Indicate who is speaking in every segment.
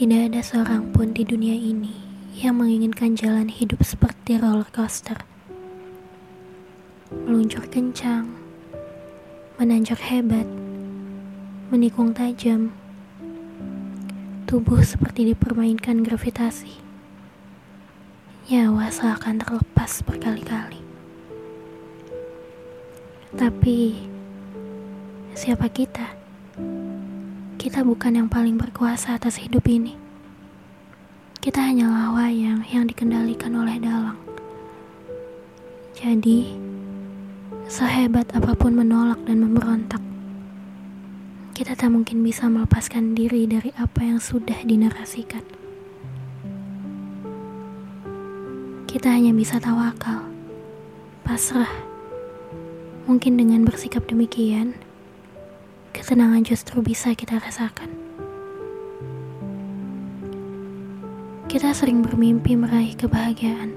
Speaker 1: Tidak ada seorang pun di dunia ini yang menginginkan jalan hidup seperti roller coaster. Meluncur kencang, menanjak hebat, menikung tajam. Tubuh seperti dipermainkan gravitasi. Nyawa seakan terlepas berkali-kali. Tapi, siapa kita? Kita bukan yang paling berkuasa atas hidup ini. Kita hanyalah wayang yang dikendalikan oleh dalang. Jadi, sehebat apa pun menolak dan memberontak, kita tak mungkin bisa melepaskan diri dari apa yang sudah dinarasikan. Kita hanya bisa tawakal, pasrah. Mungkin dengan bersikap demikian, ketenangan justru bisa kita rasakan. Kita sering bermimpi meraih kebahagiaan,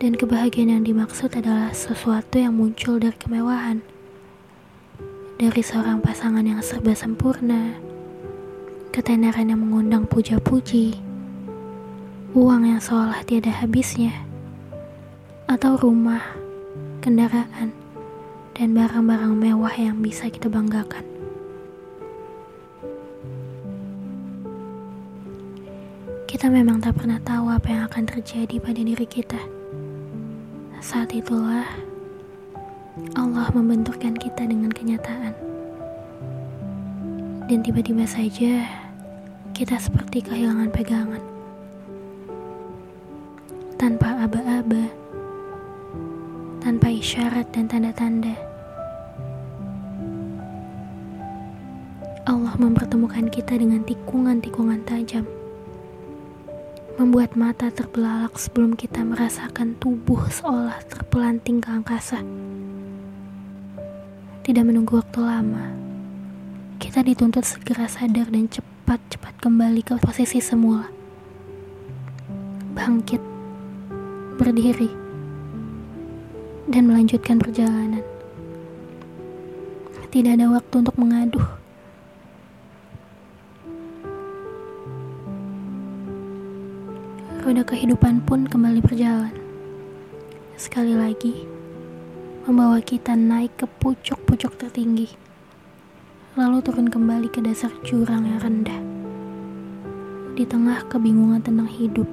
Speaker 1: dan kebahagiaan yang dimaksud adalah sesuatu yang muncul dari kemewahan, dari seorang pasangan yang serba sempurna, ketenaran yang mengundang puja-puji, uang yang seolah tiada habisnya, atau rumah, kendaraan dan barang-barang mewah yang bisa kita banggakan. Kita memang tak pernah tahu apa yang akan terjadi pada diri kita. Saat itulah Allah membenturkan kita dengan kenyataan. Dan tiba-tiba saja kita seperti kehilangan pegangan. Tanpa aba-aba, tanpa isyarat dan tanda-tanda. Allah mempertemukan kita dengan tikungan-tikungan tajam, membuat mata terbelalak sebelum kita merasakan tubuh seolah terpelanting ke angkasa. Tidak menunggu waktu lama, kita dituntut segera sadar dan cepat-cepat kembali ke posisi semula. Bangkit, berdiri dan melanjutkan perjalanan. Tidak ada waktu untuk mengaduh. Roda kehidupan pun kembali berjalan. Sekali lagi, membawa kita naik ke pucuk-pucuk tertinggi, lalu turun kembali ke dasar jurang yang rendah. Di tengah kebingungan tentang hidup,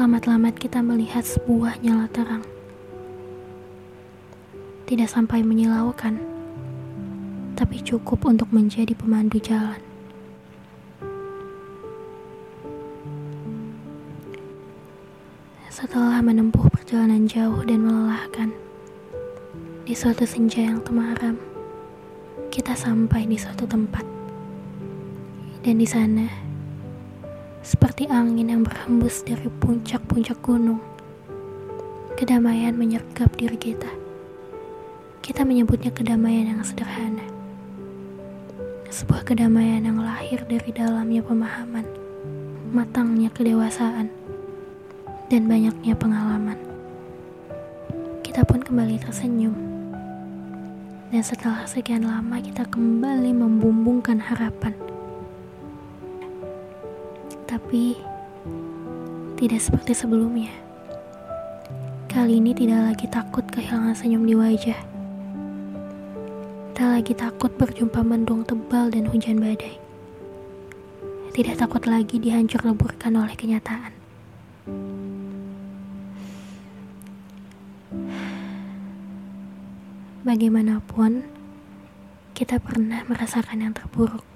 Speaker 1: Lamat-lamat kita melihat sebuah nyala terang. Tidak sampai menyilaukan, tapi cukup untuk menjadi pemandu jalan. Setelah menempuh perjalanan jauh dan melelahkan, di suatu senja yang temaram, kita sampai di suatu tempat. Dan di sana, seperti angin yang berhembus dari puncak-puncak gunung. Kedamaian menyergap diri kita. Kita menyebutnya kedamaian yang sederhana. Sebuah kedamaian yang lahir dari dalamnya pemahaman, matangnya kedewasaan, dan banyaknya pengalaman. Kita pun kembali tersenyum. Dan setelah sekian lama kita kembali membumbungkan harapan tapi tidak seperti sebelumnya. Kali ini tidak lagi takut kehilangan senyum di wajah. Tak lagi takut berjumpa mendung tebal dan hujan badai. Tidak takut lagi dihancur leburkan oleh kenyataan. Bagaimanapun, kita pernah merasakan yang terburuk.